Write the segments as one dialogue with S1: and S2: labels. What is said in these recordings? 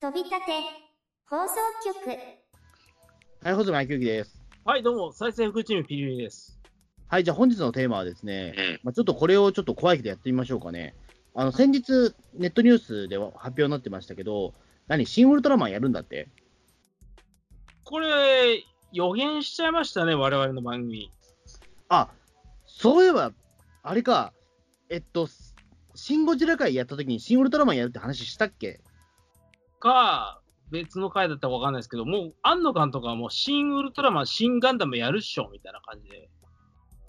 S1: 飛び立て放送局
S2: はい、細間明之です。
S3: はい、どうも、再生副チームピリピリです。
S2: はい、じゃあ本日のテーマはですね、まあ、ちょっとこれをちょっと怖いけどやってみましょうかね。あの、先日、ネットニュースでは発表になってましたけど、何、シン・ウルトラマンやるんだって？
S3: これ、予言しちゃいましたね、我々の番組。
S2: あ、そういえば、あれか、えっと、シン・ゴジラ会やった時にシン・ウルトラマンやるって話したっけ？
S3: か、別の回だったかわかんないですけど、もう、庵野監督はもう、新ウルトラマン、新ガンダムやるっしょ、みたいな感じで。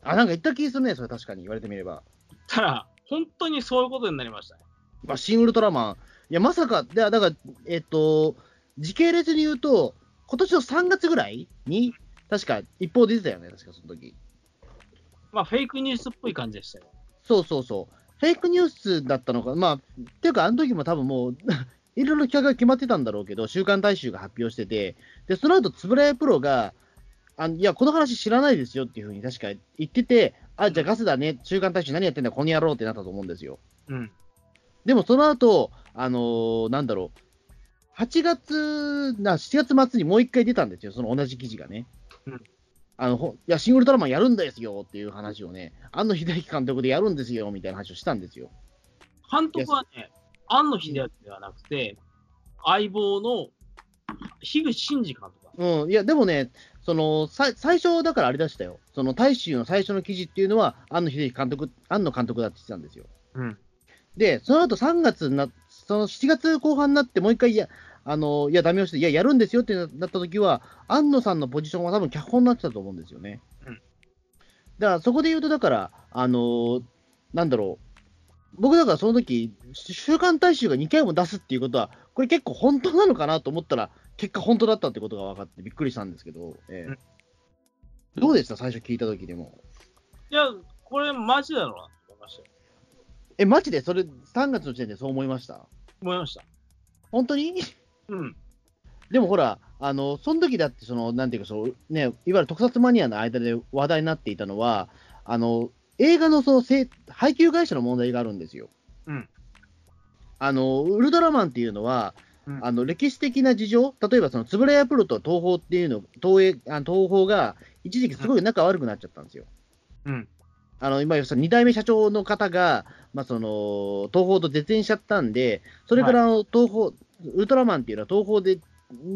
S2: あ、なんか言った気するね、それ確かに言われてみれば。
S3: たら、本当にそういうことになりましたね。
S2: まあ、シン・ウルトラマン、いや、まさか、でだから、えっと、時系列に言うと、今年の3月ぐらいに、確か一報出てたよね、確かその時。
S3: まあ、フェイクニュースっぽい感じでしたよ。
S2: そうそうそう。フェイクニュースだったのか、まあ、っていうか、あの時も多分もう、いろいろ企画が決まってたんだろうけど、週刊大衆が発表してて、で、その後、円谷プロが、あいや、この話知らないですよっていうふうに確か言ってて、あ、じゃあガスだね、週刊大衆何やってんだ、この野郎ってなったと思うんですよ。
S3: うん。
S2: でもその後、あのーなんだろう、8月、な7月末にもう一回出たんですよ、その同じ記事がね。
S3: うん
S2: あのほいや、シン・ウルトラマンやるんですよっていう話をね、庵野秀明監督でやるんですよみたいな話をしたんですよ。
S3: 監督はね、庵野秀明ではなくて、相棒の樋口真嗣監督だ。
S2: うん、いや、でもね、そのさ最初だからあれ出したよ、その大衆の最初の記事っていうのは、庵野秀明監督、庵野監督だって言ってたんですよ。
S3: うん。
S2: で、その後3月にな、その7月後半になって、もう一回、いや、あのいや、ダメ押して、いや、やるんですよってなった時は、庵野さんのポジションは多分脚本になってたと思うんですよね。
S3: うん
S2: だから、そこで言うと、だから、あのーなんだろう、僕だからその時週刊大衆が2回も出すっていうことは、これ結構本当なのかなと思ったら、結果本当だったってことが分かってびっくりしたんですけど、ええどうでした、最初聞いた時でも。
S3: いや、これマジだろうなって思いましたよ。
S2: え、マジで？それ、3月の時点でそう思いました？
S3: 思いました。
S2: 本当に？
S3: うん。
S2: でもほら、あの、その時だって、その、なんていうか、その、ね、いわゆる特撮マニアの間で話題になっていたのは、あの、映画のその配給会社の問題があるんですよ。
S3: うん。
S2: あの、ウルトラマンっていうのは、
S3: うん
S2: あの、歴史的な事情、例えばその、円谷プロと東宝っていうの、東映、あ東宝が一時期すごい仲悪くなっちゃったんですよ。
S3: うん。
S2: あの、今、その2代目社長の方が、まあ、その、東宝と絶縁しちゃったんで、それから東宝、ウルトラマンっていうのは東宝で、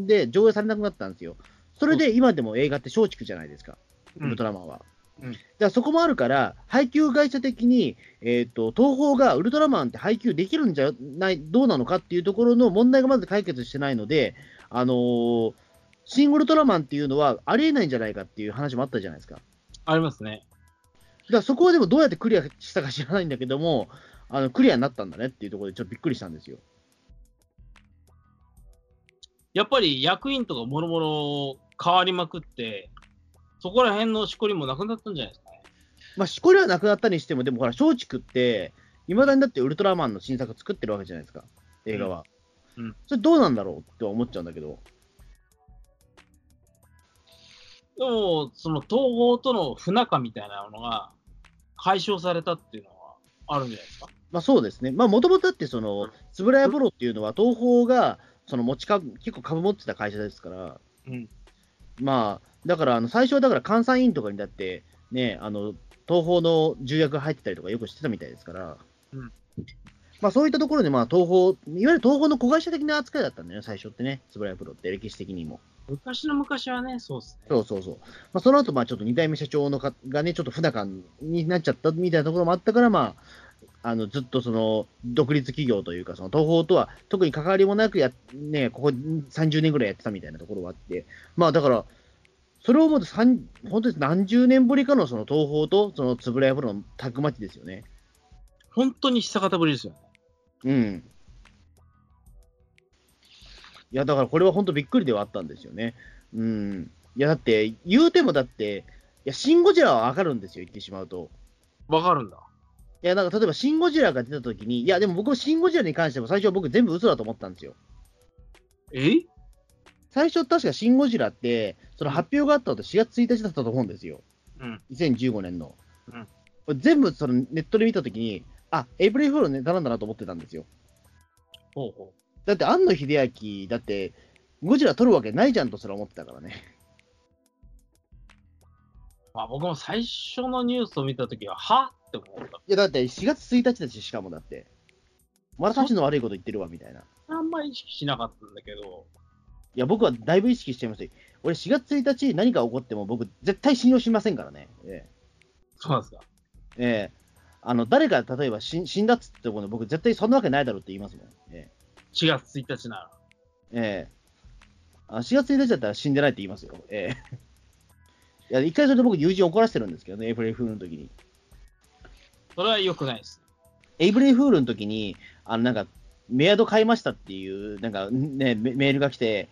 S2: で、上映されなくなったんですよ。それで今でも映画って松竹じゃないですか、ウルトラマンは。
S3: うん
S2: だからそこもあるから、配給会社的に、えー、と東宝がウルトラマンって配給できるんじゃない、どうなのかっていうところの問題がまず解決してないので、あのーシン・ウルトラマンっていうのはありえないんじゃないかっていう話もあったじゃないですか。
S3: ありますね。
S2: だからそこはでもどうやってクリアしたか知らないんだけども、あのクリアになったんだねっていうところでちょっとびっくりしたんですよ。
S3: やっぱり役員とかもろもろ変わりまくって、そこら辺のしこりもなくなったんじゃないですかね。
S2: まあ、しこりはなくなったにしても、でもほら、松竹って、いまだにだってウルトラマンの新作作ってるわけじゃないですか、映画は。
S3: うんうん
S2: それどうなんだろうって思っちゃうんだけど。
S3: でも、その統合との不仲みたいなのが解消されたっていうのはあるんじゃないですか？
S2: まあそうですね。まあもともとだってその、円谷プロっていうのは東宝がその持ち株、結構株持ってた会社ですから、
S3: うん。
S2: まあ、だからあの最初はだから監査委員とかにだって、ね、あの、東宝の重役が入ってたりとかよくしてたみたいですから、
S3: うん
S2: まあそういったところでまあ東宝、いわゆる東宝の子会社的な扱いだったんだよね、最初ってね、円谷プロって歴史的にも。
S3: 昔の昔はね、そうですね。
S2: そうそうそう。まあ、その後、まあちょっと2代目社長のかがね、ちょっと不仲になっちゃったみたいなところもあったから、まあ、あのずっとその独立企業というか、その東宝とは特に関わりもなくや、ね、ここ30年ぐらいやってたみたいなところがあって、まあだから、それをもって三本当に何十年ぶりかのその東宝とその円谷プロのタッグマッチですよね。
S3: 本当に久方ぶりですよね。
S2: うん。いや、だからこれは本当びっくりではあったんですよね。うん。いや、だって、言うてもだって、いや、シン・ゴジラはわかるんですよ、言ってしまうと。
S3: わかるんだ。
S2: いや、なんか例えば、シン・ゴジラが出たときに、いや、でも僕もシン・ゴジラに関しても最初は僕全部嘘だと思ったんですよ。
S3: え？
S2: 最初確かシン・ゴジラって、その発表があったのって4月1日だったと思うんですよ。
S3: うん。
S2: 2015年の。
S3: うん
S2: これ全部そのネットで見たときに、あ、エイプリルフールのネタなんだなと思ってたんですよ。
S3: ほうほ
S2: だって、庵野秀明、だって、ゴジラ撮るわけないじゃんとすら思ってたからね。
S3: まあ、僕も最初のニュースを見たときは、は？って思った。
S2: いや、だって4月1日だし、しかもだって。まだたちの悪いこと言ってるわ、みたいな。い
S3: あんまり意識しなかったんだけど、
S2: や、僕はだいぶ意識してますよ。俺、4月1日何が起こっても僕、絶対信用しませんからね。え
S3: そうなんですか。
S2: えええあの、誰か例えば死死んだっつっても僕、絶対そんなわけないだろうって言いますもん。え
S3: 4月1日なら。
S2: えええあ4月1日だったら死んでないって言いますよ。ええ いや、一回それで僕、友人怒らせてるんですけどね、エフールの時に。
S3: それは良くないです。
S2: エイプリルフールの時に、あの、なんか、メアド買いましたっていう、なんか、ね、メメールが来て、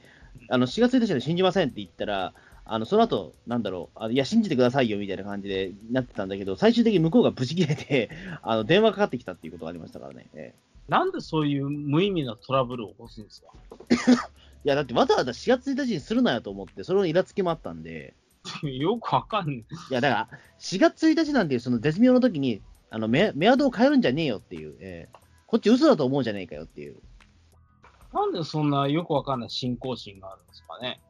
S2: あの、4月1日で信じませんって言ったら、あの、その後、なんだろう、あのいや、信じてくださいよみたいな感じでなってたんだけど、最終的に向こうがブチ切れて、あの、電話かかってきたっていうことがありましたからね。ええ
S3: なんでそういう無意味なトラブルを起こすんですか？
S2: いや、だってわざわざ4月1日にするなよと思って、それのイラつきもあったんで、
S3: よくわかんない。
S2: いや、だから、4月1日なんていうその絶妙の時に、あのメ、メアドを変えるんじゃねえよっていう、ええこっち嘘だと思うじゃねえかよっていう。
S3: なんでそんなよくわかんない信仰心があるんですかね。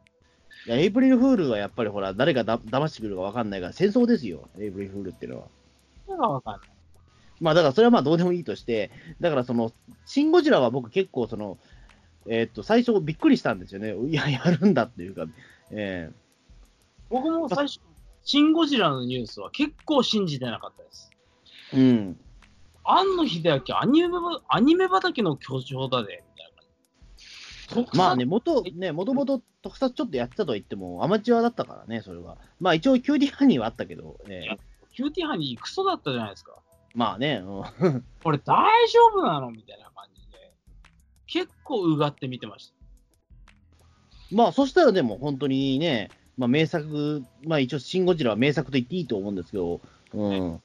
S2: いや、エイプリルフールはやっぱりほら、誰がだ騙してくるかわかんないから、戦争ですよ、エイプリルフールっていうのは。
S3: それがわかんない。
S2: まあ、だからそれはまあどうでもいいとして、だからその、シン・ゴジラは僕結構その、えーっと、最初びっくりしたんですよね。いや、やるんだっていうか、え
S3: 僕も最初、シン・ゴジラのニュースは結構信じてなかったです。
S2: えうん。
S3: 庵野秀明、アニメばアニメ畑の巨匠だで、みたいな感じ。特撮
S2: まあね、元、ね、もともと特撮ちょっとやってたと言っても、アマチュアだったからね、それは。まあ一応、キューティーハニーはあったけど、ええ
S3: キューティーハニークソだったじゃないですか。
S2: まあね、うん
S3: これ大丈夫なの？みたいな感じで。結構うがって見てました。
S2: まあそしたらでも本当にね、まあ名作、まあ一応、シン・ゴジラは名作と言っていいと思うんですけど、うん。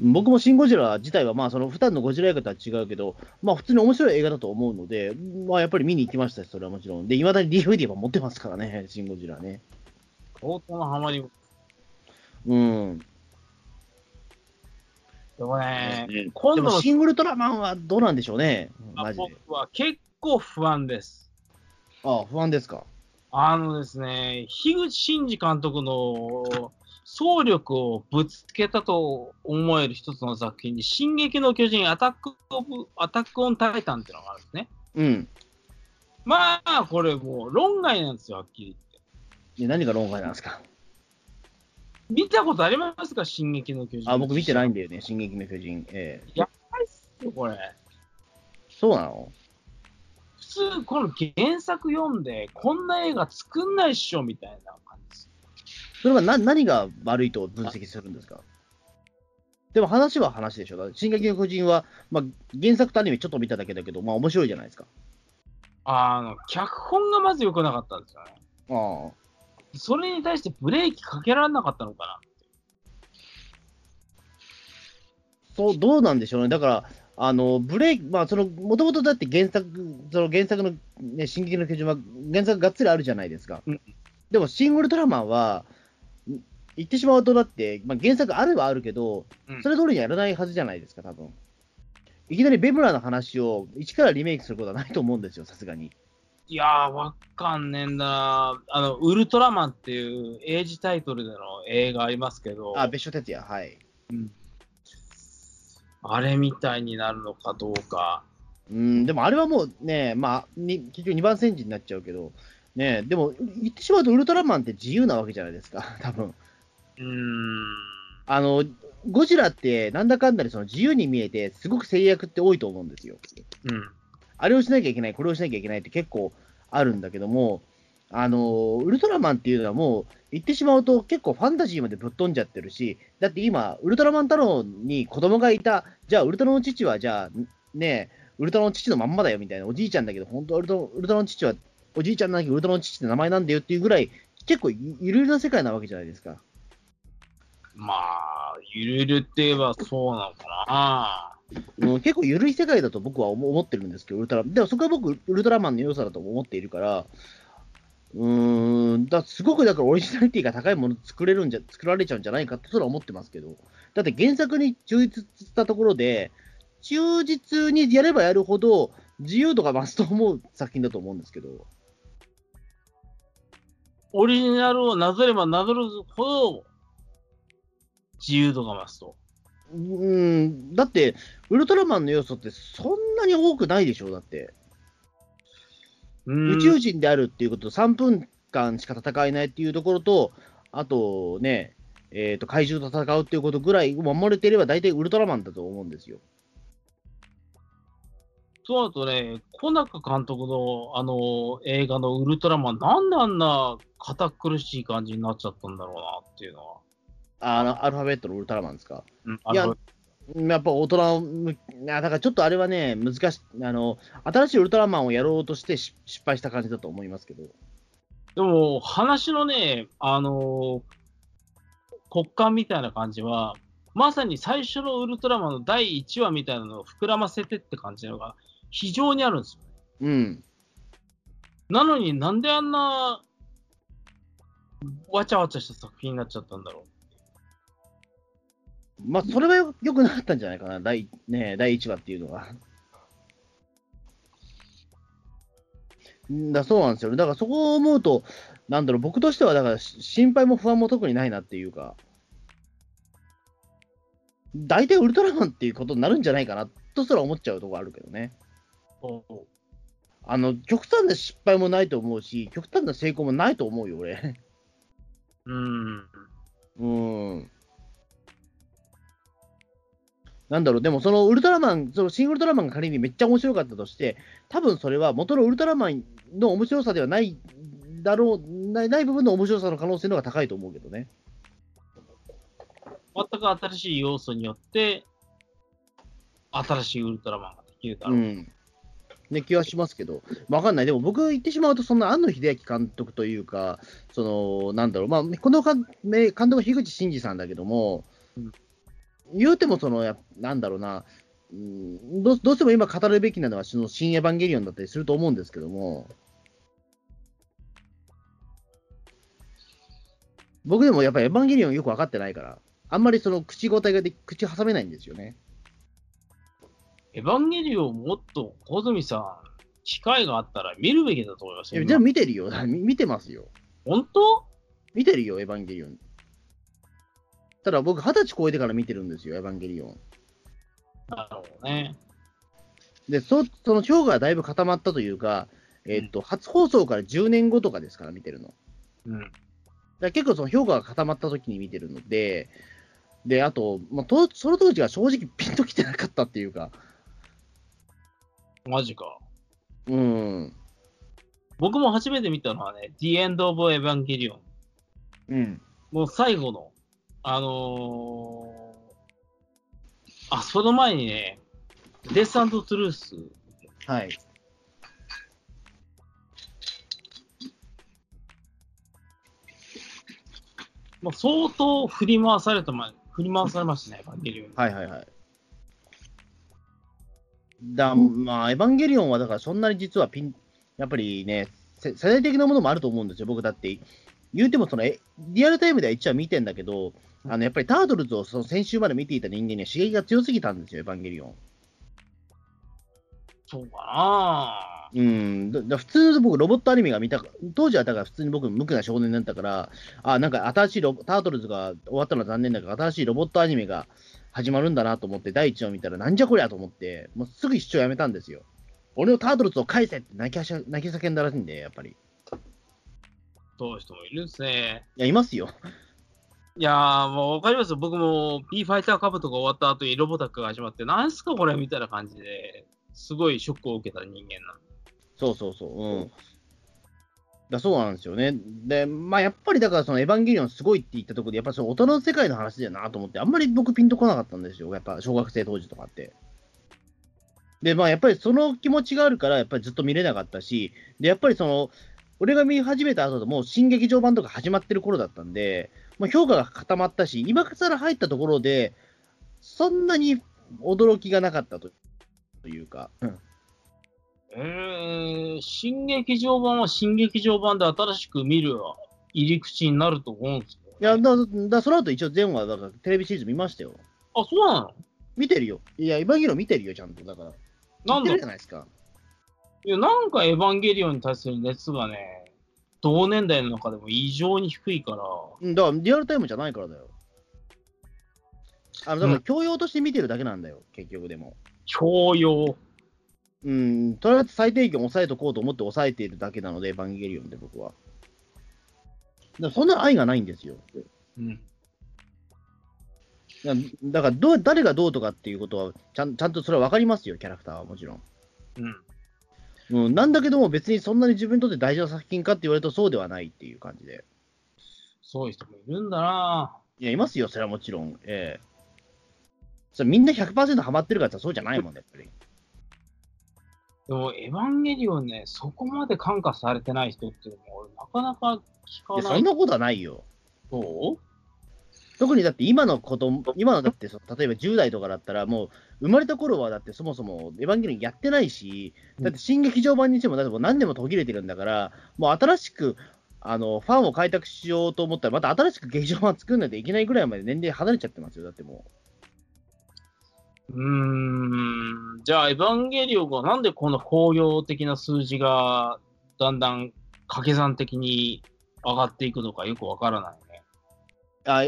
S2: 僕もシン・ゴジラ自体は、まあその普段のゴジラ映画とは違うけど、まあ普通に面白い映画だと思うので、まあやっぱり見に行きましたし、それはもちろん。で、いまだに DVD は持ってますからね、シン・ゴジラね。
S3: 相当なハマり。
S2: うん。
S3: でもね、
S2: で
S3: 今度
S2: シン・ウルトラマンはどうなんでしょうね、マジで。
S3: 僕は結構不安です。
S2: ああ、不安ですか。
S3: あのですね、樋口真嗣監督の総力をぶつけたと思える一つの作品に、進撃の巨人アタックオブ、アタックオンタイタンっていうのがあるんですね。
S2: うん。
S3: まあ、これもう論外なんですよ、はっきり言って。
S2: で何が論外なんですか？
S3: 見たことありますか、進撃の巨人。
S2: あ、僕見てない
S3: い。
S2: んだよね、進撃の巨人。ええ
S3: やばいっすよ、これ。
S2: そうなの？
S3: 普通、この原作読んで、こんな映画作んないっしょ、みたいな感じです。
S2: それはな何が悪いと分析するんですか？でも話は話でしょ。進撃の巨人は、まあ、原作とアニメちょっと見ただけだけど、まあ面白いじゃないですか。
S3: あの、脚本がまず良くなかったんですよね。
S2: ああ。
S3: それに対してブレーキかけられなかったのかな。
S2: そう、どうなんでしょうね。だから、あの、ブレーキ、まあ、その、もともとだって原作、その原作の、ね、進撃の巨人は原作がっつりあるじゃないですか。
S3: うん
S2: でも、シン・ウルトラマンは、ん言ってしまうと、だって、まあ、原作あるはあるけど、
S3: うん
S2: それ通りにやらないはずじゃないですか、多分。いきなりベムラの話を一からリメイクすることはないと思うんですよ、さすがに。
S3: いやー、わかんねえんだな。あの、ウルトラマンっていう英字タイトルでの映画ありますけど、
S2: あ、別所哲也、はい。
S3: うんあれみたいになるのかどうか。
S2: うん、でもあれはもうね、まあ、に結局2番戦時になっちゃうけど、ね、でも言ってしまうとウルトラマンって自由なわけじゃないですか、多分
S3: うーん。
S2: あの、ゴジラってなんだかんだでその自由に見えて、すごく制約って多いと思うんですよ。
S3: うん。
S2: あれをしなきゃいけない、これをしなきゃいけないって結構あるんだけども、あの、ウルトラマンっていうのはもう、言ってしまうと結構ファンタジーまでぶっ飛んじゃってるし、だって今、ウルトラマン太郎に子供がいた、じゃあウルトラの父は、じゃあ、ねえ、ウルトラの父のまんまだよみたいな、おじいちゃんだけど、本当はウルトウルトラの父は、おじいちゃんなんだけど、ウルトラの父って名前なんだよっていうぐらい、結構いいろいろな世界なわけじゃないですか。
S3: まあ、ゆるゆるって言えばそうなのか
S2: うん、結構緩い世界だと僕は思思ってるんですけど、ウルトラ、でもそこは僕、ウルトラマンの良さだと思っているから、うーん、だすごくだからオリジナリティが高いもの作れるんじゃ、作られちゃうんじゃないかってそれは思ってますけど、だって原作に忠実したところで、忠実にやればやるほど、自由度が増すと思う作品だと思うんですけど。
S3: オリジナルをなぞればなぞるほど、自由度が増すと。
S2: うん、だって、ウルトラマンの要素ってそんなに多くないでしょ、だって。
S3: うん
S2: 宇宙人であるっていうことと、3分間しか戦えないっていうところと、あとね、えーと怪獣と戦うっていうことぐらい守れていれば、大体ウルトラマンだと思うんですよ。
S3: そうだとね、小中監督のあの映画のウルトラマン、なんであんな堅苦しい感じになっちゃったんだろうなっていうのは。
S2: あのアルファベットのウルトラマンですか？
S3: うん、
S2: いややっぱ大人向き、あだからちょっとあれはね、難しい、あの、新しいウルトラマンをやろうとしてし失敗した感じだと思いますけど。
S3: でも、話のね、あの骨幹みたいな感じは、まさに最初のウルトラマンの第1話みたいなのを膨らませてって感じのが非常にあるんですよ。
S2: うん。
S3: なのになんであんなわちゃわちゃした作品になっちゃったんだろ
S2: まあ、それはよよくなかったんじゃないかな、第,、ね、第1話っていうのは。んだそうなんですよね。だからそこを思うと、なんだろう、僕としては、だからし心配も不安も特にないなっていうか、大体ウルトラマンっていうことになるんじゃないかなとすら思っちゃうところあるけどね。
S3: う。
S2: あの、極端な失敗もないと思うし、極端な成功もないと思うよ、俺。
S3: うん。
S2: うん。なんだろう、でもそのウルトラマン、その新ウルトラマンが仮にめっちゃ面白かったとして、多分それは元のウルトラマンの面白さではないだろう、ないない部分の面白さの可能性の方が高いと思うけどね。
S3: 全く新しい要素によって、新しいウルトラマンができるだろう。
S2: うん。ね、気はしますけど、わかんない。でも僕言ってしまうと、そんな庵野秀明監督というか、その、なんだろう、まあ、この監監督は樋口真嗣さんだけども、
S3: うん
S2: 言うてもその、やなんだろうな、うんどうどうしても今語るべきなのは、その新エヴァンゲリオンだったりすると思うんですけども、僕でもやっぱりエヴァンゲリオンよく分かってないから、あんまりその口答えがで口挟めないんですよね。
S3: エヴァンゲリオンもっと小泉さん、機会があったら見るべきだと思いますよ。
S2: いやじゃあ見てるよ。み 見てますよ。
S3: 本当？
S2: 見てるよ、エヴァンゲリオン。ただ僕、二十歳超えてから見てるんですよ、エヴァンゲリオン。
S3: なるほどね。
S2: で、そその評価がだいぶ固まったというか、えっと、初放送から10年後とかですから、見てるの。
S3: うん。
S2: ら結構その評価が固まった時に見てるので、で、あと、まあ、とその当時は正直ピンときてなかったっていうか、
S3: マジか。
S2: うん、
S3: 僕も初めて見たのはね、The End of Evangelion。
S2: うん、
S3: もう最後の、あのー、あ、その前にね、デストゥルース。
S2: はい。
S3: もう相当振り回されたま、振り回されましたね、エヴァンゲリオンに。
S2: はいはいはい。だまあ、エヴァンゲリオンはだからそんなに実はピン、やっぱりね、せ世代的なものもあると思うんですよ、僕だって。言うてもその、えリアルタイムでは一応見てんだけど、あのやっぱりタートルズをその先週まで見ていた人間には刺激が強すぎたんですよ、エヴァンゲリオン。
S3: そうか
S2: うん、だだ普通、僕、ロボットアニメが見た、当時はだから普通に僕、無垢な少年だったから、あなんか新しいロボタートルズが終わったのは残念だけど、新しいロボットアニメが始まるんだなと思って、第1話見たら、なんじゃこりゃと思って、もうすぐ視聴やめたんですよ。俺のタートルズを返せって泣きはしゃ泣き叫んだらしいんで、やっぱり。い
S3: なそういう人もいるんですね。
S2: や、いますよ。
S3: いやー、もうわかります。僕も B ファイターカブトが終わった後にロボタックが始まって、なんすかこれみたいな感じで、すごいショックを受けた人間な。
S2: そうそうそう。うん。だそうなんですよね。で、まあ、やっぱりだから、そのエヴァンゲリオンすごいって言ったところで、やっぱその大人の世界の話だなと思って、あんまり僕ピンとこなかったんですよ。やっぱ小学生当時とかって。で、まあ、やっぱりその気持ちがあるから、やっぱりずっと見れなかったし、で、やっぱりその、俺が見始めた後でもう新劇場版とか始まってる頃だったんで、まあ、評価が固まったし、今更入ったところで、そんなに驚きがなかったとというか、うん
S3: えー、新劇場版は新劇場版で新しく見る入り口になると思うんですけど、
S2: いや、だ、だその後一応全話、だからテレビシリーズ見ましたよ。
S3: あ、そうなの？
S2: 見てるよ。いや、エヴァンゲリオン見てるよ、ちゃんと。だから。
S3: なんだ？
S2: 見てるじゃないですか。
S3: いや、なんかエヴァンゲリオンに対する熱がね、同年代の中でも異常に低いから、
S2: うんだからリアルタイムじゃないからだよ。あのだから教養として見てるだけなんだよ、結局でも。
S3: 教養。
S2: うん、とりあえず最低限抑えとこうと思って抑えているだけなので、エヴァンゲリオンで僕は。だからそんな愛がないんですよ。
S3: うん。
S2: だだからどう、誰がどうとかっていうことはちゃん、ちゃんとそれは分かりますよ、キャラクターはもちろん。
S3: うん。
S2: うん、なんだけども、別にそんなに自分にとって大事な作品かって言われるとそうではないっていう感じで。
S3: そういう人もいるんだない
S2: や、いますよ、それはもちろん。ええそれみんな100%ハマってるからそうじゃないもんね、やっぱり。
S3: でも、エヴァンゲリオンね、そこまで感化されてない人っていうのも、俺なかなか聞
S2: いや、
S3: かなんい。
S2: そなことはないよ。
S3: そう？
S2: 特にだって今の子供、今のだってそ、例えば10代とかだったら、もう生まれた頃はだってそもそもエヴァンゲリオンやってないし、だって新劇場版にしても、だってもう何年も途切れてるんだから、もう新しく、あの、ファンを開拓しようと思ったら、また新しく劇場版作んないといけないぐらいまで年齢離れちゃってますよ、だっても
S3: うーん。じゃあ、エヴァンゲリオンがなんでこの工業的な数字がだんだん掛け算的に上がっていくのかよくわからない。
S2: あ、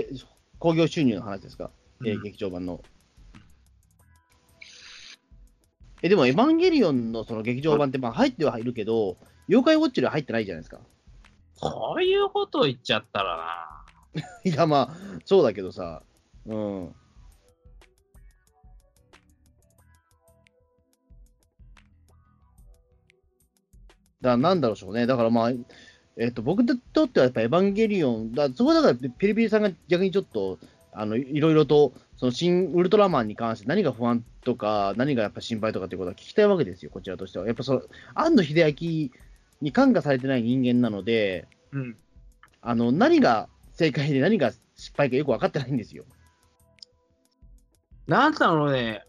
S2: 興行収入の話ですか、えー
S3: うん
S2: 劇場版の。え、でも、エヴァンゲリオンのその劇場版って、まあ入ってはいるけど、妖怪ウォッチよりは入ってないじゃないですか。
S3: こういうこと言っちゃったらな。
S2: いや、まあ、そうだけどさ、うん。だなんだろうしょうね。だからまあ、えっと、僕にとってはやっぱエヴァンゲリオン、だそこだからピリピリさんが逆にちょっと、あの、いろいろと、その新ウルトラマンに関して何が不安とか、何がやっぱ心配とかっていうことは聞きたいわけですよ、こちらとしては。やっぱその、庵野秀明に感化されてない人間なので、
S3: うん。
S2: あの、何が正解で何が失敗かよく分かってないんですよ。
S3: なんだろうね。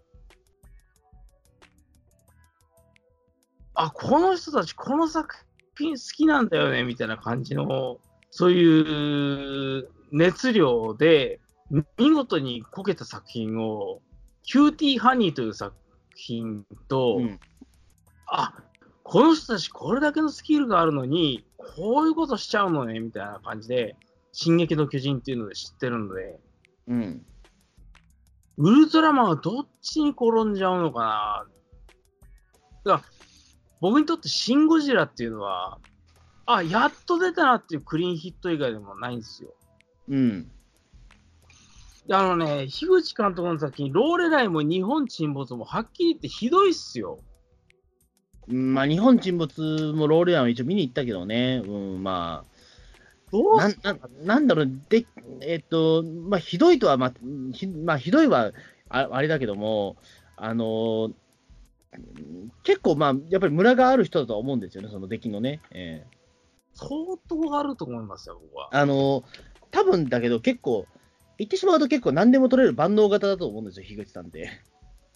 S3: あ、この人たちこの作品好きなんだよね、みたいな感じの、そういう熱量で、見事にこけた作品を、キューティーハニーという作品と、
S2: うん。
S3: あ、この人たちこれだけのスキルがあるのに、こういうことしちゃうのね、みたいな感じで、進撃の巨人っていうので知ってるので、
S2: うん。
S3: ウルトラマンはどっちに転んじゃうのかな。だから僕にとってシン・ゴジラっていうのは、あ、やっと出たなっていうクリーンヒット以外でもないんですよ。
S2: うん。
S3: であのね、樋口監督の作品、ローレライも日本沈没もはっきり言ってひどいっすよ。
S2: うんまあ、日本沈没もロールヤンは一応見に行ったけどね、うん、まあ、
S3: どう
S2: なんなんなんだろう、で、えっと、まあ、ひどいとは、まあ、ひまあ、ひどいはああれだけども、あの結構、まあ、やっぱりムラがある人だとは思うんですよね、その出来のね。ええ
S3: 相当あると思いますよ、僕は。
S2: あの多分だけど、結構、言ってしまうと結構何でも取れる万能型だと思うんですよ、樋口さんって。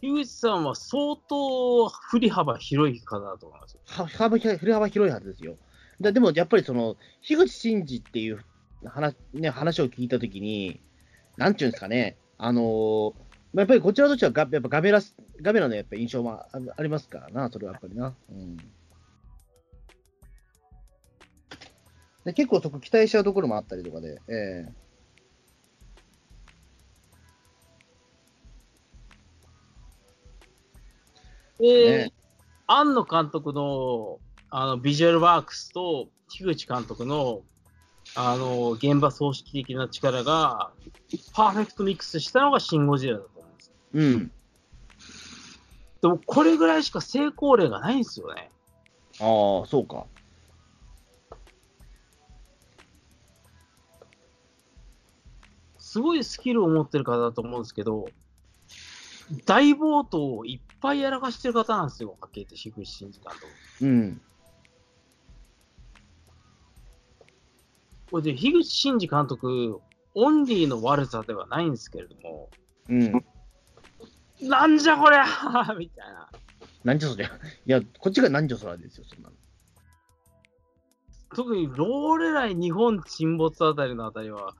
S3: 樋口さんは相当振り幅広い方だと思いますよ。
S2: は幅ひ振れ幅広いはずですよ。だでもやっぱりその、樋口真嗣っていう話,、ね、話を聞いたときに、なんちゅうんですかね、あのーまあやっぱりこちらとしてはガやっぱガメラスガメラのやっぱ印象もあありますからな、それはやっぱりな。うん、で結構そこ期待しちゃうところもあったりとかで、ええ。
S3: で、
S2: ね。
S3: 庵野監督のあのビジュアルワークスと樋口監督のあの現場葬式的な力がパーフェクトミックスしたのがシン・ゴジラだうんでもこれぐらいしか成功例がないんですよね。
S2: ああ、そうか。
S3: すごいスキルを持ってる方だと思うんですけど、大暴投をいっぱいやらかしてる方なんですよ、はっきり言って、樋口真嗣監督。
S2: うん。
S3: これで、樋口真嗣監督、オンリーの悪さではないんですけれども、
S2: うん。
S3: なんじゃこりゃ みたいな。
S2: なんじゃそりゃ。いや、こっちがなんじゃそりゃですよ、そんなの。
S3: 特にローレライ日本沈没あたりのあたりは、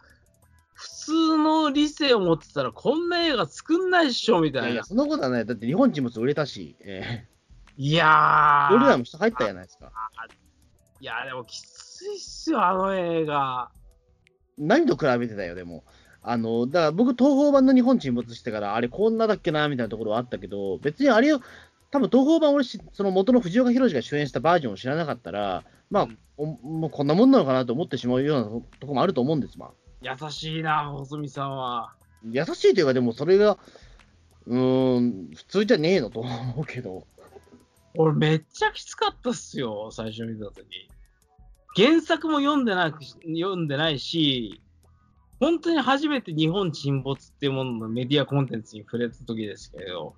S3: 普通の理性を持ってたらこんな映画作んないっしょみたいな。
S2: いやいや、そんなことはない。だって日本沈没売れたし、え
S3: いやー。
S2: 俺らも人入ったじゃないですか。
S3: いや、でもきついっすよ、あの映画。
S2: 何と比べてたよ、でも。あの、だから僕、東宝版の日本沈没してから、あれこんなだっけな、みたいなところはあったけど、別にあれを、多分東宝版俺し、その元の藤岡弘が主演したバージョンを知らなかったら、まあ、
S3: うん
S2: おもうこんなもんなのかなと思ってしまうようなととこもあると思うんです、まあ。
S3: 優しいな、細見さんは。
S2: 優しいというか、でもそれが、うーん、普通じゃねえのと思うけど。
S3: 俺、めっちゃきつかったっすよ、最初見たとき。原作も読んでなく読んでないし、本当に初めて日本沈没っていうもののメディアコンテンツに触れた時ですけど、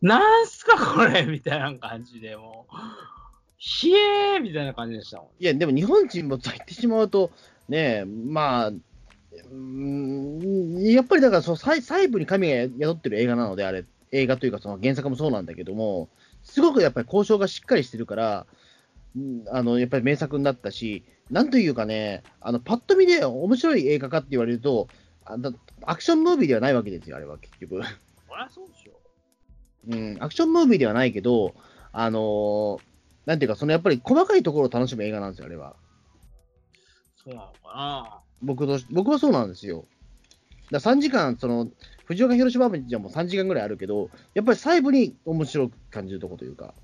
S3: なんすかこれみたいな感じで、もう、ひえーみたいな感じでしたもん。
S2: いや、でも日本沈没は言ってしまうと、ねえ、まあ、うんやっぱりだからその細細部に神が宿ってる映画なので、あれ、映画というかその原作もそうなんだけども、すごくやっぱり交渉がしっかりしてるから、あのやっぱり名作になったし、なんというかね、あのパッと見で面白い映画かって言われると、あだアクションムービーではないわけですよ、あれは結局。
S3: そりゃそうでしょ。
S2: うん、アクションムービーではないけど、あのーなんていうか、そのやっぱり細かいところを楽しむ映画なんですよ、あれは。
S3: そうなのかな
S2: 僕とし僕はそうなんですよ。だ3時間、その、藤岡弘島バージョンも3時間ぐらいあるけど、やっぱり細部に面白く感じるところというか、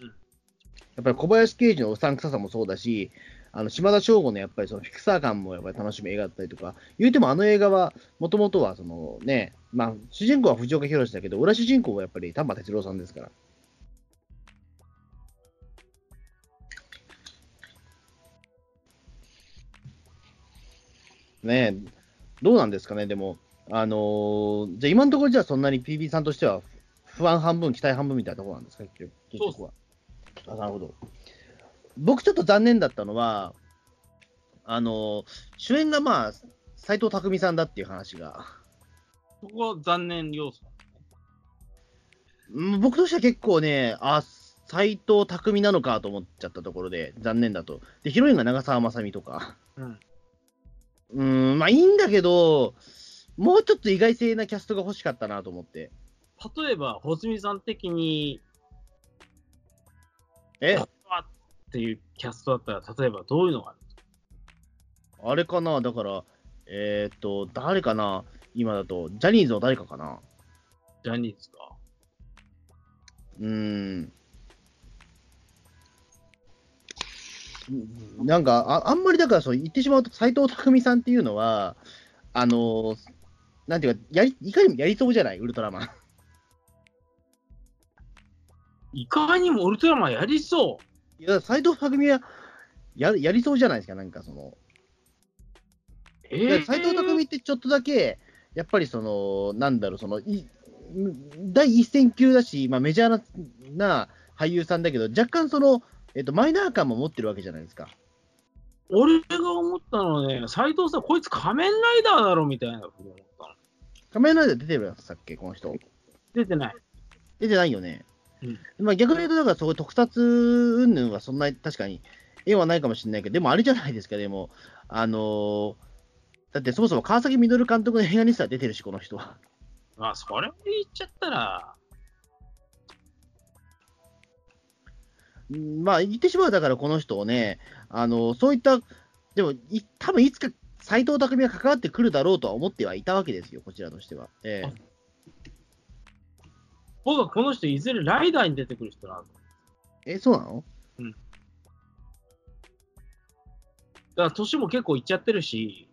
S3: うん
S2: やっぱり小林刑事のうさんくささもそうだし、あの島田省吾のやっぱりそのフィクサー感もやっぱり楽しむ映画だったりとか、言うてもあの映画は、もともとはそのね、まあ、主人公は藤岡弘だけど、裏主人公はやっぱり丹波哲郎さんですから。ねえ、どうなんですかね、でも、あのーじゃあ今のところ、じゃあそんなに PB さんとしては、不安半分、期待半分みたいなところなんですか、結局結局は。あなるほど。僕、ちょっと残念だったのは、あのー主演がまあ、斎藤工さんだっていう話が、
S3: そこは残念要素。
S2: うん僕としては結構ね、あ、斎藤工なのかと思っちゃったところで、残念だと。で、ヒロインが長澤まさみとか。
S3: うん。
S2: うーん、まあいいんだけど、もうちょっと意外性なキャストが欲しかったなと思って。
S3: 例えば、細見さん的に、
S2: え？
S3: っていうキャストだったら、例えばどういうのがある
S2: あれかな？だから、えーっと、誰かな？今だと、ジャニーズの誰かかな？
S3: ジャニーズか。
S2: うーん。なんかあ、あんまりだからそう言ってしまうと、斎藤工さんっていうのは、あのーなんていうか、やりいかにもやりそうじゃない、ウルトラマン。
S3: いかにもウルトラマンやりそう。
S2: いや、斎藤工はややりそうじゃないですか、なんかその。
S3: え
S2: いや斎藤工ってちょっとだけ、やっぱりその、なんだろう、その、い第一線級だし、まあ、メジャーなな俳優さんだけど、若干その、えっと、マイナー感も持ってるわけじゃないですか。
S3: 俺が思ったのはね、斎藤さん、こいつ仮面ライダーだろみたいなふうに思ったの。
S2: 仮面ライダー出てるんさっけ、この人。
S3: 出てない。
S2: 出てないよね。
S3: うん
S2: まあ、逆に言うと、だからそういう特撮云々はそんなに確かに絵はないかもしれないけど、でもあれじゃないですか、でも、あのーだってそもそも川崎稔監督の映画にすら出てるし、この人は。
S3: まあ、それ言っちゃったら、
S2: うんまあ、言ってしまうだから、この人をね、あのそういった、でも、い多分いつか斎藤工が関わってくるだろうとは思ってはいたわけですよ、こちらとしては。ええ
S3: 僕はこの人、いずれライダーに出てくる人なんだ。
S2: え、そうなの？
S3: だから、年も結構いっちゃってるし、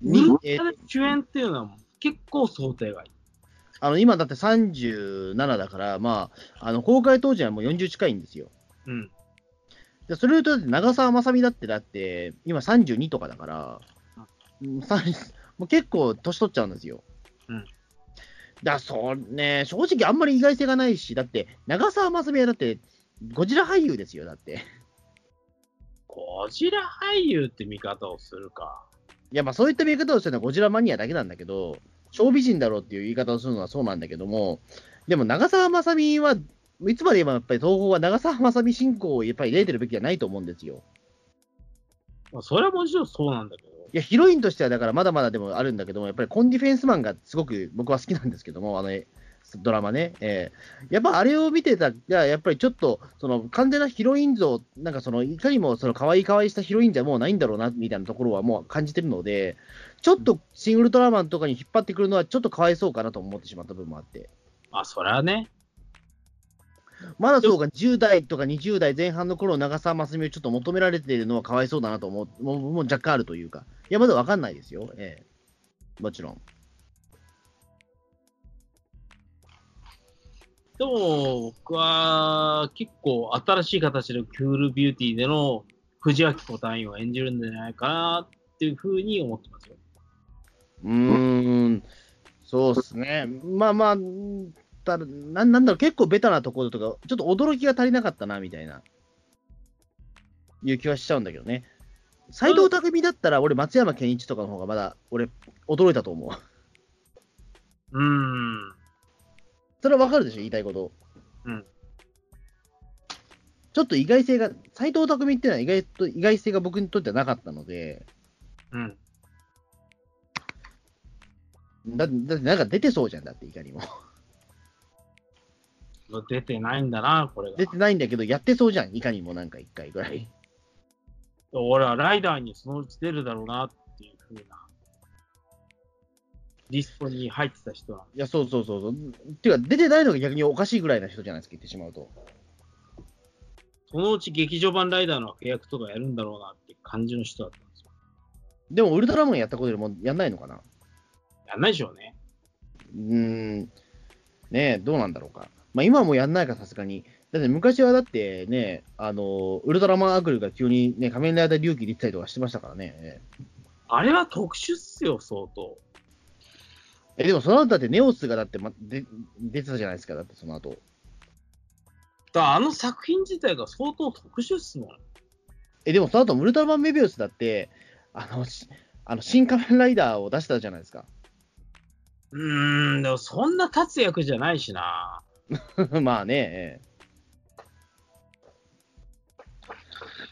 S2: に
S3: 人
S2: え
S3: 気で主演っていうのは結構想定外。
S2: あの今だって37だから、まあ、あの公開当時はもう40近いんですよ。
S3: うん。
S2: でそれと長澤まさみだって、だって今32とかだから、もう結構年取っちゃうんですよ。
S3: うん
S2: だそうね、正直あんまり意外性がないし、だって長澤まさみはだってゴジラ俳優ですよ、だって。
S3: ゴジラ俳優って見方をするか。
S2: いや、まあそういった見方をするのはゴジラマニアだけなんだけど、小美人だろうっていう言い方をするのはそうなんだけども、でも長澤まさみはいつまで今やっぱり東宝は長澤まさみ進行をやっぱり入れてるべきじゃないと思うんですよ。
S3: まあ、それはもちろんそうなんだけど。
S2: いや、ヒロインとしてはだからまだまだでもあるんだけども、やっぱりコンディフェンスマンがすごく僕は好きなんですけども、あの、ドラマね。えーやっぱあれを見てたら、やっぱりちょっと、その完全なヒロイン像、なんかその、いかにもその可愛い可愛いしたヒロインじゃもうないんだろうな、みたいなところはもう感じてるので、ちょっとシン・ウルトラマンとかに引っ張ってくるのはちょっとかわいそうかなと思ってしまった部分もあって。
S3: あ、それはね。
S2: まだそうか、10代とか20代前半の頃長澤まさみをちょっと求められているのはかわいそうだなと思う、もうもう若干あるというか、いや、まだわかんないですよ、ええ。もちろん。
S3: でも、僕は結構新しい形でクールビューティーでの藤明子隊員を演じるんじゃないかなっていうふうに思ってますよ。
S2: うーん、そうですね、まあまあ、ただなんなんだろう、結構ベタなところとか、ちょっと驚きが足りなかったなみたいな、いう気はしちゃうんだけどね。斎藤工だったら、俺、松山ケンイチとかの方がまだ、俺、驚いたと思う。
S3: うーん。
S2: それはわかるでしょ、言いたいこと。
S3: うん。
S2: ちょっと意外性が、斎藤工っていうのは意外と、意外性が僕にとってはなかったので、
S3: うん。
S2: だだってなんか出てそうじゃんだって、いかにも。
S3: 出てないんだな、これが。
S2: 出てないんだけど、やってそうじゃん、いかにもなんか一回ぐらい。
S3: 俺はライダーにそのうち出るだろうなっていうふうな、リストに入ってた人なん
S2: いや、そうそうそうそう。っていうか、出てないのが逆におかしいぐらいな人じゃないですか、言ってしまうと。
S3: そのうち劇場版ライダーの契約とかやるんだろうなって感じの人だったんですよ。
S2: でも、ウルトラマンやったことよりもやんないのかな？
S3: やんないでしょうね。
S2: うーん。ねえ、どうなんだろうか。まあ、今はもうやんないか、さすがに。だって昔はだってね、あの、ウルトラマンアグルが急にね、仮面ライダー龍騎出てたりとかしてましたからね。え
S3: あれは特殊っすよ、相当。
S2: え、でもその後だってネオスがだって、ま、で出てたじゃないですか、だってその後。
S3: だあの作品自体が相当特殊っすもん。
S2: え、でもその後ウルトラマンメビウスだって、あの、しあの新仮面ライダーを出したじゃないですか。
S3: うーん、でもそんな立つ役じゃないしな。
S2: まあね、ええ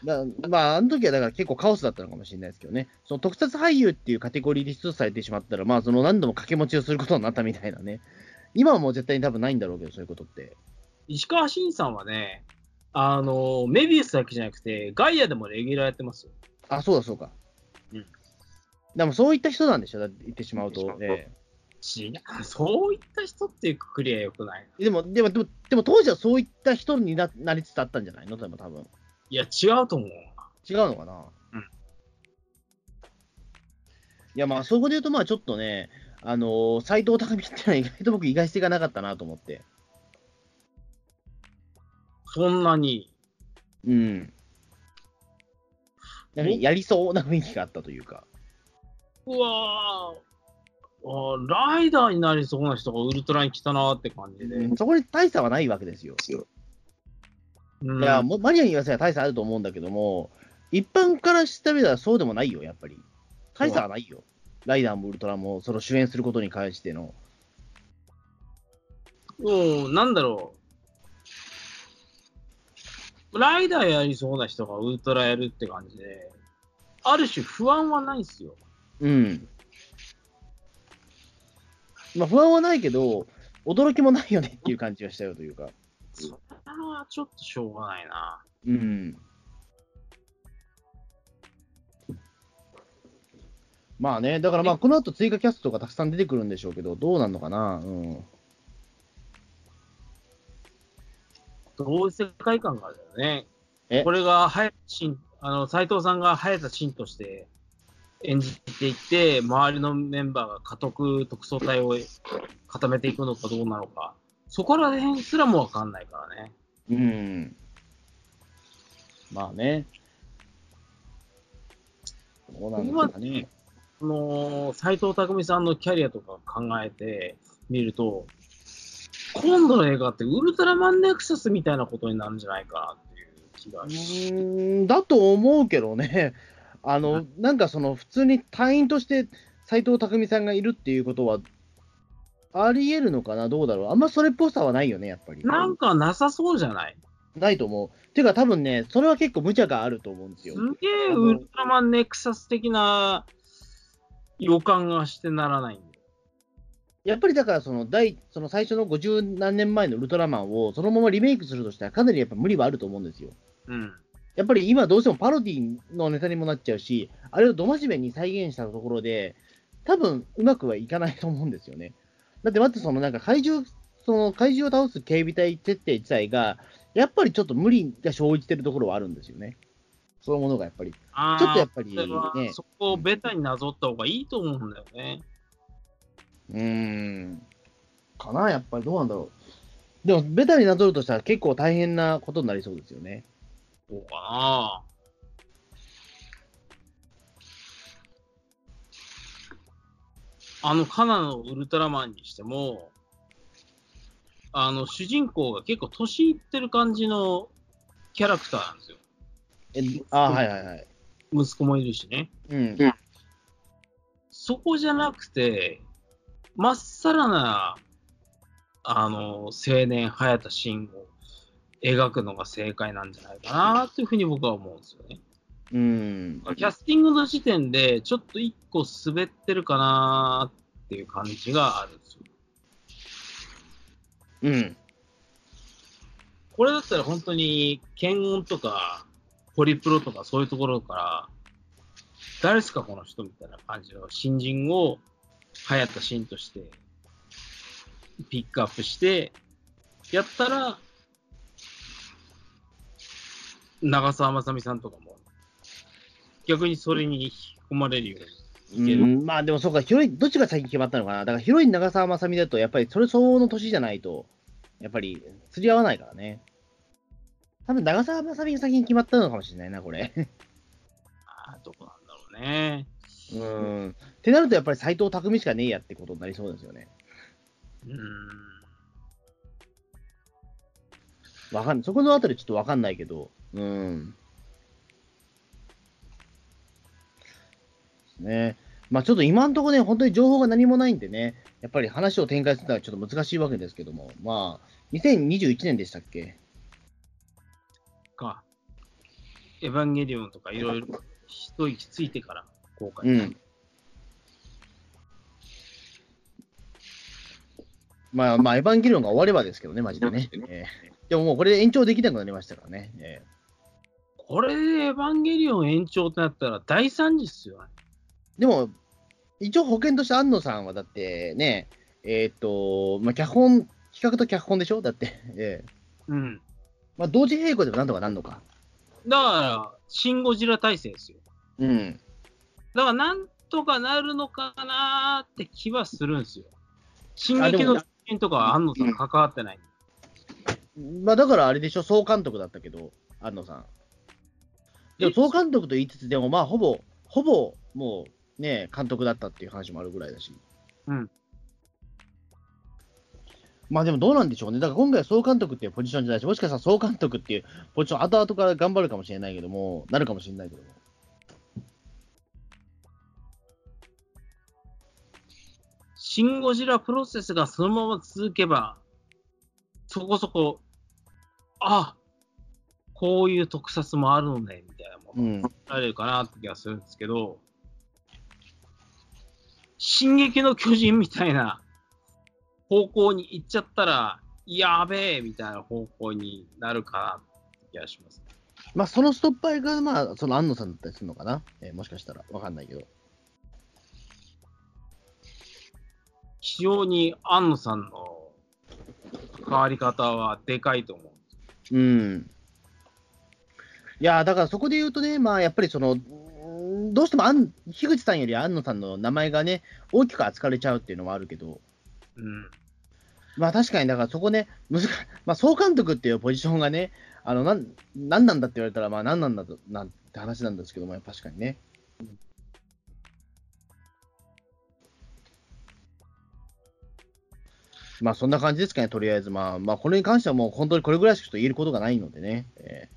S2: だまあ、あの時はだから結構カオスだったのかもしれないですけどね、その特撮俳優っていうカテゴリーで出場されてしまったら、まあ、その何度も掛け持ちをすることになったみたいなね、今はもう絶対に多分ないんだろうけど、そういうことって。
S3: 石川慎さんはね、あの、メビウスだけじゃなくて、ガイアでもレギュラーやってますよ。
S2: あ、そうだそうか。
S3: うん
S2: でもそういった人なんでしょ、だって言ってしまうと。
S3: 言ってしまうと
S2: え
S3: 違う、そういった人っていうくくりはよくない。
S2: えでもでもでも、でも当時はそういった人にななりつつあったんじゃないの？でも多分。
S3: いや、違うと思う。
S2: 違うのかな？
S3: うん
S2: いや、まあ、そこで言うと、まあ、ちょっとね、あのー、斎藤工っていうのは意外と僕、意外性がなかったなと思って。
S3: そんなに？
S2: うん。なんかやりそうな雰囲気があったというか。
S3: うわライダーになりそうな人がウルトラに来たなーって感じで。
S2: そこに大差はないわけですよ。
S3: うん
S2: いや、もうマリアに言わせば大差あると思うんだけども、一般からしたらそうでもないよ、やっぱり。大差はないよ。ライダーもウルトラも、その主演することに関しての。
S3: もう、なんだろう。ライダーやりそうな人がウルトラやるって感じで、ある種不安はないんすよ。
S2: うん。まあ、不安はないけど、驚きもないよねっていう感じがしたよというか。
S3: それはちょっとしょうがないな。
S2: うん。まあね、だからまあ、この後追加キャストがたくさん出てくるんでしょうけど、どうなんのかな？うん。
S3: どういう世界観があるよね。
S2: え？
S3: これが、はやしん、あの、斎藤さんが早田真として演じていって、周りのメンバーが家督特捜隊を固めていくのかどうなのか、そこら辺すらもわかんないからね。
S2: うん。まあね。どうなんですかね。
S3: あの斎藤工さんのキャリアとか考えてみると、今度の映画ってウルトラマンネクサスみたいなことになるんじゃないかなっていう気が
S2: だと思うけどね。あの、なんかその、普通に隊員として斎藤工さんがいるっていうことは、あり得るのかな？どうだろう？あんまそれっぽさはないよね、やっぱり。
S3: なんかなさそうじゃない？
S2: ないと思う。ていうか多分ね、それは結構無茶があると思うんですよ。
S3: すげえウルトラマンネクサス的な予感がしてならないんだよ。
S2: やっぱりだからその第、その最初の50何年前のウルトラマンをそのままリメイクするとしたら、かなりやっぱ無理はあると思うんですよ。
S3: うん。
S2: やっぱり今どうしてもパロディのネタにもなっちゃうし、あれをど真面目に再現したところで、多分うまくはいかないと思うんですよね。だってまずそのなんか怪獣、その怪獣を倒す警備隊設定自体が、やっぱりちょっと無理が生じてるところはあるんですよね。そういうものがやっぱり。ちょっとやっぱりね
S3: そこをベタになぞった方がいいと思うんだよね。
S2: うーん。かな、やっぱりどうなんだろう。でも、ベタになぞるとしたら結構大変なことになりそうですよね。
S3: そうかな。あの、カナのウルトラマンにしても、あの、主人公が結構年いってる感じのキャラクターなんですよ。
S2: えあはいはいはい。
S3: 息子もいるしね。
S2: うん。
S3: そこじゃなくて、まっさらな、あの、青年、早田真を描くのが正解なんじゃないかなっていうふうに僕は思うんですよね。
S2: うん。
S3: キャスティングの時点で、ちょっと一個滑ってるかなっていう感じがあるんですよ。
S2: うん。
S3: これだったら本当に、検温とか、ホリプロとかそういうところから、誰ですかこの人みたいな感じの新人を流行ったシーンとして、ピックアップして、やったら、長澤まさみさんとかも、逆にそれに引き込まれるようにいける。
S2: うんまあでもそうか、ヒロイン、どっちが先に決まったのかな。だからヒロイン長澤まさみだと、やっぱりそれ相応の年じゃないと、やっぱり釣り合わないからね。多分長澤まさみが先に決まったのかもしれないな、これ。
S3: あーどこなんだろうね。
S2: うん。ってなると、やっぱり斎藤匠しかねえやってことになりそうですよね。
S3: うーん。
S2: わかんそこのあたりちょっとわかんないけど、うん。ね。まあちょっと今のところね、本当に情報が何もないんでね、やっぱり話を展開するのはちょっと難しいわけですけども、まあ、2021年でしたっけ？
S3: か、エヴァンゲリオンとかいろいろ一息ついてから公開。
S2: うん。まあまあ、エヴァンゲリオンが終わればですけどね、マジでね。えーでももうこれで延長できなくなりましたからね。え
S3: これでエヴァンゲリオン延長ってなったら大惨事っすよ
S2: でも、一応保険として安野さんはだってね、えーっと、まあ、脚本、企画と脚本でしょ？だって、えー
S3: うん。
S2: まあ、同時並行でもなんとかなんのか。
S3: だから、シン・ゴジラ体制ですよ。
S2: うん。
S3: だから、なんとかなるのかなーって気はするんですよ。進撃の巨人とかは安野さん関わってない。
S2: まあ、だからあれでしょ、総監督だったけど、安野さん。でも総監督と言いつつ、でもまあ、ほぼ、ほぼ、もうね、監督だったっていう話もあるぐらいだし。
S3: うん。
S2: まあでもどうなんでしょうね。だから今回は総監督っていうポジションじゃないし、もしかしたら総監督っていうポジション、後々から頑張るかもしれないけども、なるかもしれないけども。
S3: シン・ゴジラプロセスがそのまま続けば、そこそこ、あこういう特撮もあるのね、みたいなもの
S2: うん。
S3: れるかなって気がするんですけど、進撃の巨人みたいな方向に行っちゃったら、やべえみたいな方向になるかなって気がします。
S2: まあそのストッパーが、まあ、その安野さんだったりするのかな？えーもしかしたら、わかんないけど。
S3: 非常に安野さんの関わり方はでかいと思う。
S2: うん。いやーだからそこで言うとね、まあやっぱりその、どうしてもあん樋口さんより安野さんの名前がね、大きく扱われちゃうっていうのはあるけど、
S3: うん。
S2: まあ確かに、だからそこね、難しまあ総監督っていうポジションがね、あの、なん、なんなんだって言われたら、まあなんなんだと、なんて話なんですけども、確かにね。まあそんな感じですかね、とりあえず。まあ、まあこれに関してはもう本当にこれぐらいしか言えることがないのでね。え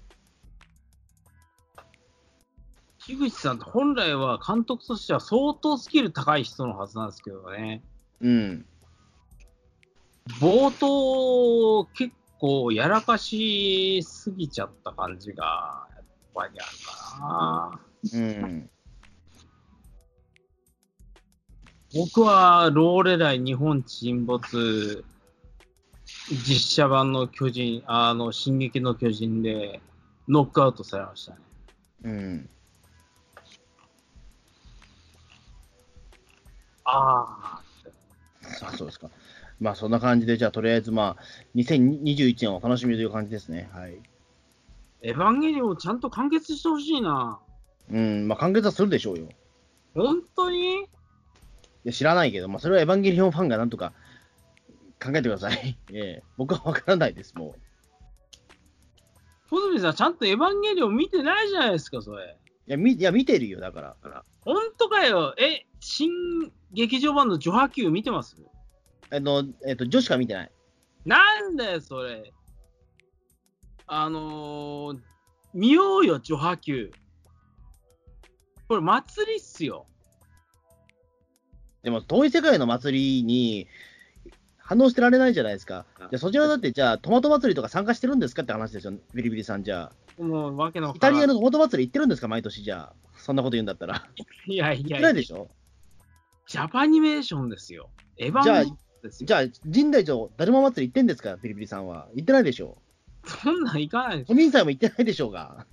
S3: 樋口さんって本来は監督としては相当スキル高い人のはずなんですけどね。
S2: ーうん。
S3: 冒頭、結構やらかしすぎちゃった感じが、やっぱりあるかな。
S2: うん。い
S3: 僕はローレライ日本沈没実写版の巨人、あの、進撃の巨人でノックアウトされましたね。
S2: うん。
S3: ああ。
S2: あそうですか。まあそんな感じで、じゃあとりあえずまあ、2021年を楽しみという感じですね。はい。
S3: エヴァンゲリオンちゃんと完結してほしいな。
S2: うん、まあ完結はするでしょうよ。
S3: 本当に？
S2: いや知らないけど、まあそれはエヴァンゲリオンファンがなんとか考えてください。ええ僕はわからないです、も
S3: 小泉さん、ちゃんとエヴァンゲリオン見てないじゃないですか、それ。
S2: う。いや、みいや見てるよ、だから。から
S3: 本当かよ。え、新劇場版のジョハ Q 見てます？
S2: あの、えっ、と、女子か見てない。
S3: なんだよ、それ。あのー、見ようよ、ジョハ Q。これ、祭りっすよ。
S2: でも、遠い世界の祭りに反応してられないじゃないですか。じゃあそちらだって、じゃあ、トマト祭りとか参加してるんですかって話ですよ、ビリビリさん、じゃあ。
S3: もう、わけのわ
S2: イタリアのトマト祭り行ってるんですか、毎年、じゃあ。そんなこと言うんだったら。
S3: いやい
S2: 行っ
S3: や
S2: てないでしょ？
S3: ジャパニメーションですよ。エヴァンゲリオンですよ。
S2: じゃあ、神代町、だるま祭り行ってんですか、ビリビリさんは。行ってないでしょ
S3: そんなんいかないでし
S2: 都民祭も行ってないでしょうが。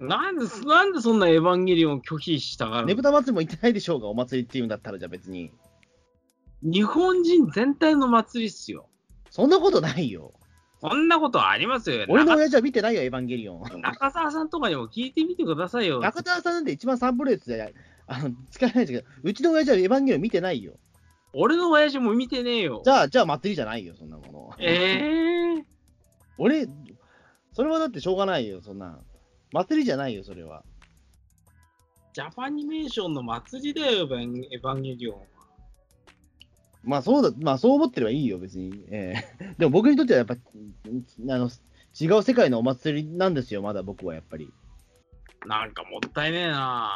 S3: ょ。なんで、なんでそんなエヴァンゲリオン拒否したがるの？
S2: ねぶた祭りも行ってないでしょうが、お祭りっていうんだったら、じゃあ別に。
S3: 日本人全体の祭りっすよ。
S2: そんなことないよ。
S3: そんなことありますよ。
S2: 俺の
S3: 中
S2: 親父は見てないよ、エヴァンゲリオン。
S3: 中澤さんとかにも聞いてみてくださいよ。
S2: 中田さんなんて一番サンプレースであの使えないですけど、うちの親父はエヴァンゲリオン見てないよ。
S3: 俺の親父も見てねえよ
S2: じ。ゃあ、じゃあ祭りじゃないよ、そんなもの。
S3: ええ
S2: 俺、それはだってしょうがないよ、そんな。祭りじゃないよ、それは。
S3: ジャパニメーションの祭りだよ、エヴァンエヴァンゲリオン。
S2: まあそうだ、まあそう思ってればいいよ、別に。ええ でも僕にとってはやっぱ、あの、違う世界のお祭りなんですよ、まだ僕はやっぱり。
S3: なんかもったいねえな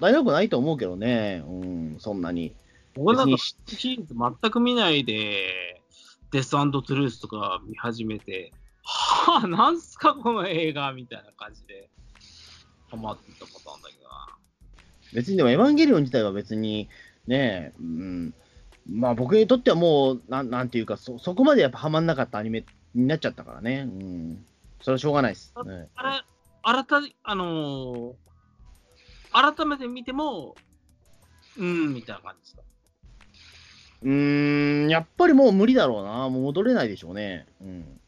S2: 大学ないと思うけどね、うん、そんなに。
S3: 僕なんかシリーズ全く見ないで、デストゥルースとか見始めて、はあ、なんすかこの映画みたいな感じで、ハマってたパターンだけどな。
S2: 別にでも、エヴァンゲリオン自体は別に、ね、うん、まあ僕にとってはもう、なんなんていうかそ、そこまでやっぱハマんなかったアニメになっちゃったからね。うん。それはしょうがないです。ね
S3: あれ、改め、あのー改めて見ても、うーん、みたいな感じですか？
S2: うーん、やっぱりもう無理だろうな。もう戻れないでしょうね。うん。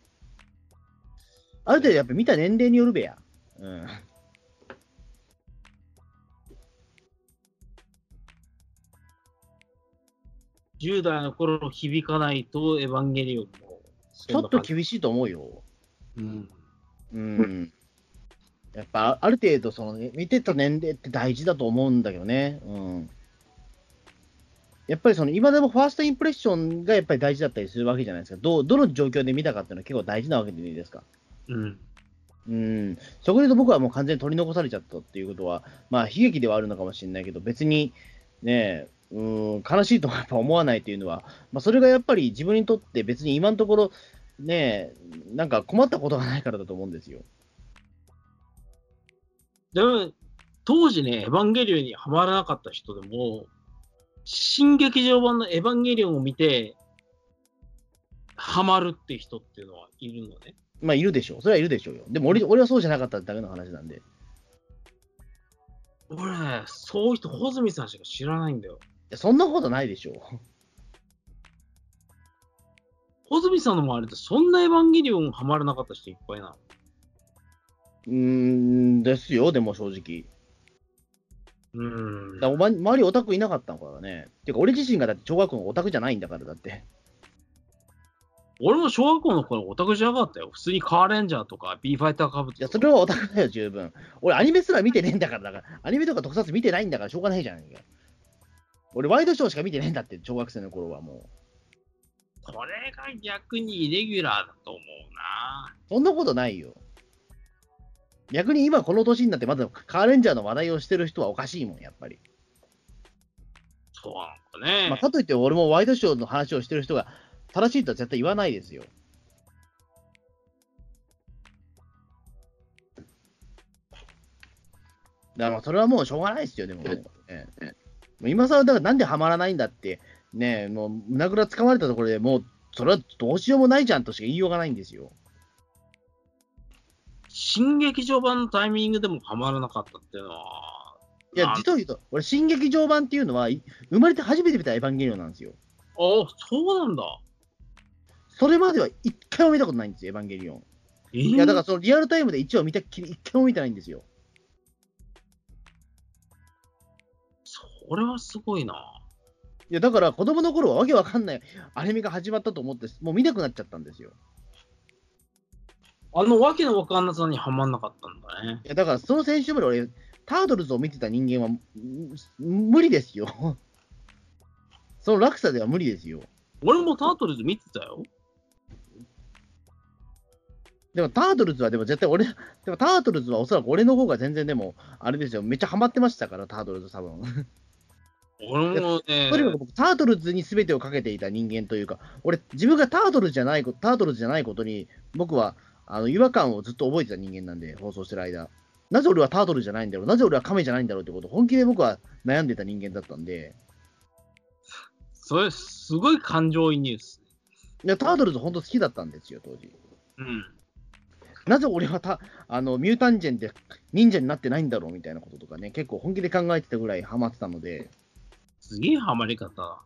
S2: ある程度やっぱ見た年齢によるべや。うん。
S3: 10代の頃響かないと、エヴァンゲリオンも。
S2: ちょっと
S3: 厳
S2: 厳しいと思うよ。
S3: うん。
S2: うん。やっぱある程度その、ね、見てた年齢って大事だと思うんだけどね。うん。やっぱりその今でもファーストインプレッションがやっぱり大事だったりするわけじゃないですか。どうどの状況で見たかっていうのは結構大事なわけじゃないですか。
S3: うん。
S2: うん、そこで言うと僕はもう完全に取り残されちゃったっていうことは、まあ悲劇ではあるのかもしれないけど、別にね、うん、悲しいとはやっぱ思わないというのは、まあ、それがやっぱり自分にとって別に今のところ、ね、なんか困ったことがないからだと思うんですよ。
S3: でも、当時ね、エヴァンゲリオンにハマらなかった人でも、新劇場版のエヴァンゲリオンを見て、ハマるって人っていうのはいるのね。
S2: まあ、いるでしょう。それはいるでしょうよ。でも俺俺はそうじゃなかっただけの話なんで。
S3: 俺ね、そういう人、穂積さんしか知らないんだよ。
S2: いやそんなことないでしょう。
S3: 穂積さんの周りでそんなエヴァンゲリオンハマらなかった人いっぱいなの？
S2: うーん、ですよ、でも正直。
S3: うーん
S2: だおま周りオタクいなかったのからね。てか、俺自身がだって小学校のオタクじゃないんだから、だって。
S3: 俺も小学校の頃オタクじゃなかったよ。普通にカーレンジャーとか B ファイターカブ
S2: いや、
S3: とか。
S2: それはオタクだよ、十分。俺、アニメすら見てねえんだから、だから、アニメとか特撮見てないんだから、しょうがないじゃないか。俺、ワイドショーしか見てねえんだって、小学生の頃はもう。
S3: これが逆にイレギュラーだと思うな。
S2: そんなことないよ。逆に今この年になってまだカーレンジャーの話題をしてる人はおかしいもん、やっぱり。
S3: そうなのかね。
S2: まあ、かといって俺もワイドショーの話をしてる人が正しいとは絶対言わないですよ。だからまあそれはもうしょうがないですよ、でも、ね。今更だからなんでハマらないんだって、ね、もう胸ぐらつかまれたところでもう、それはどうしようもないじゃんとしか言いようがないんですよ。
S3: 新劇場版のタイミングでもハマらなかったっていうのは、
S2: いや実を言うと、俺、新劇場版っていうのは、い生まれて初めて見たエヴァンゲリオンなんですよ。
S3: あそうなんだ。
S2: それまでは一回も見たことないんですよ、エヴァンゲリオン。
S3: え
S2: いや、だからそのリアルタイムで1話見たっきり、一回も見てないんですよ。
S3: それはすごいな。
S2: いや、だから子供の頃はわけわかんないアニメが始まったと思って、もう見なくなっちゃったんですよ。
S3: あのわけのわかんなさにはまんなかったんだね。
S2: いや、だからその先週まで俺、タートルズを見てた人間は、ん無理ですよ。その落差では無理ですよ。
S3: 俺もタートルズ見てたよ。
S2: でもタートルズはでも絶対俺、でもタートルズはおそらく俺の方が全然でも、あれですよ、めっちゃハマってましたから、タートルズ多分。
S3: 俺もね、
S2: とにかく僕、タートルズに全てをかけていた人間というか、俺、自分がタートルズじゃないこと、タートルズじゃないことに、僕はあの違和感をずっと覚えてた人間なんで、放送してる間。なぜ俺はタートルじゃないんだろう、なぜ俺はカメじゃないんだろうってことを本気で僕は悩んでた人間だったんで、
S3: それすごい感情移入っすね。
S2: いやタートルズ本当好きだったんですよ、当時。
S3: うん。
S2: なぜ俺はたあのミュータンジェンで忍者になってないんだろうみたいなこととかね、結構本気で考えてたぐらいハマってたので、
S3: すげえハマり方。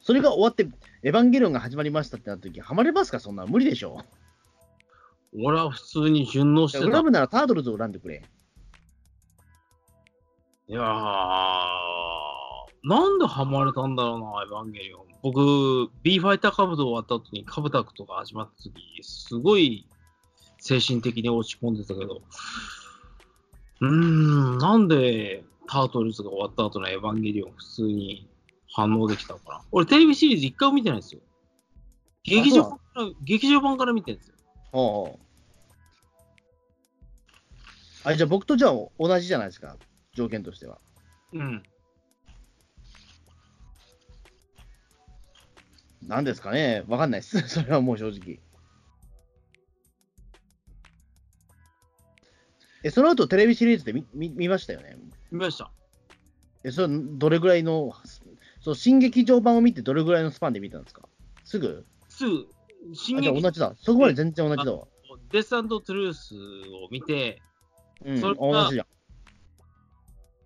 S2: それが終わって、エヴァンゲリオンが始まりましたってなった時、ハマれますか？そんなの無理でしょ。
S3: 俺は普通に順応してた。
S2: 恨むならタートルズを恨んでくれ。
S3: いやー、なんでハマれたんだろうな、エヴァンゲリオン。僕、B ファイターカブト終わった後にカブタクとか始まった時、すごい精神的に落ち込んでたけど、うーん、なんでタートルズが終わった後のエヴァンゲリオン普通に反応できたのかな。俺テレビシリーズ一回も見てないんですよ。劇場版から、劇場版から見てるんですよ。
S2: ほうほうあじゃあ僕とじゃあ同じじゃないですか、条件としては。
S3: うん。
S2: なんですかね、わかんないです。それはもう正直。え、その後テレビシリーズで見見見ましたよね？
S3: 見ました。
S2: え、それどれぐらいの、そう、新劇場版を見てどれぐらいのスパンで見たんですか？すぐ？
S3: すぐ、進
S2: あ、じゃあ
S3: 撃
S2: 同じだ。そこまで全然同じだわ。
S3: デストゥルースを見て、
S2: うん、
S3: それが
S2: 同じじゃん。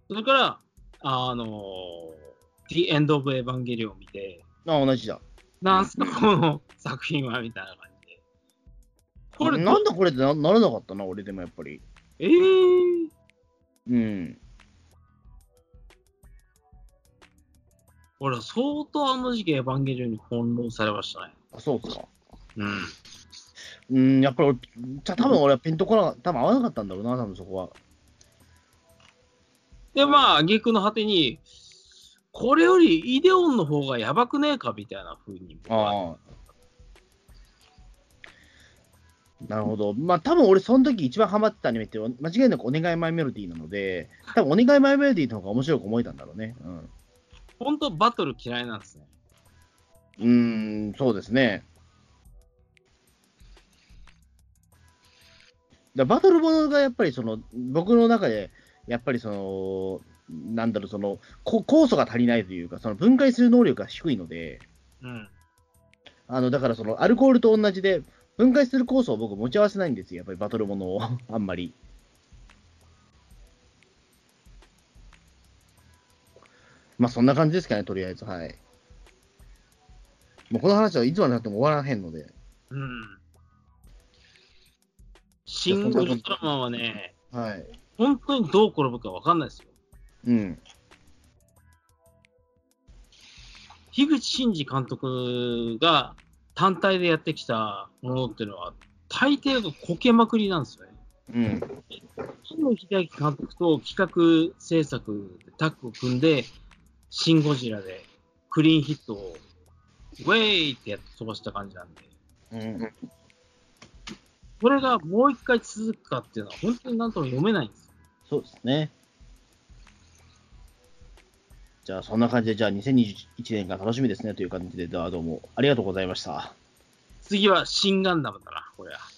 S3: それから、あのー、The End of Evangelion を見て、
S2: あ、同じだ。
S3: なんすか、この作品はみたいな感じで。これ、
S2: なんだこれってなならなかったな、俺でもやっぱり。
S3: えー、
S2: うん。
S3: 俺、相当あの時期エヴァンゲリオンに翻弄されましたね。
S2: あ、そうっすか。
S3: うん。
S2: うん、やっぱり俺、じゃあ多分俺はピンとこな、多分合わなかったんだろうな、多分そこは。
S3: で、まあ、挙句の果てに、これよりイデオンの方がやばくねえかみたいな風に僕は。
S2: ああ。なるほど。まあ多分俺その時一番ハマってたアニメって間違いなくお願いマイメロディーなので、多分お願いマイメロディーの方が面白く思えたんだろうね。うん。
S3: 本当バトル嫌いなんですね。
S2: うーん、そうですね。だバトルものがやっぱりその、僕の中で、やっぱりその、なんだろう、その、こ酵素が足りないというか、その分解する能力が低いので、
S3: うん。
S2: あの、だからその、アルコールと同じで、分解する酵素を僕持ち合わせないんですよ、やっぱりバトルものを、あんまり。まあそんな感じですかね、とりあえず、はい。もうこの話はいつまでたっても終わらへんので、
S3: うん。シン・ウルトラマンはね、
S2: はい。
S3: 本当にどう転ぶか分かんないですよ。
S2: うん。
S3: 樋口真嗣監督が単体でやってきたものっていうのは、大抵がこけまくりなんですよね。
S2: うん。
S3: 金野秀明監督と企画制作でタッグを組んで、シン・ゴジラでクリーンヒットをウェイってやって飛ばした感じなんで、
S2: うん。
S3: これがもう一回続くかっていうのは、本当になんとも読めないんです。
S2: そうですね。じゃあ、そんな感じで、じゃあ、2021年が楽しみですねという感じで、どうもありがとうございました。
S3: 次は新ガンダムだな、これは。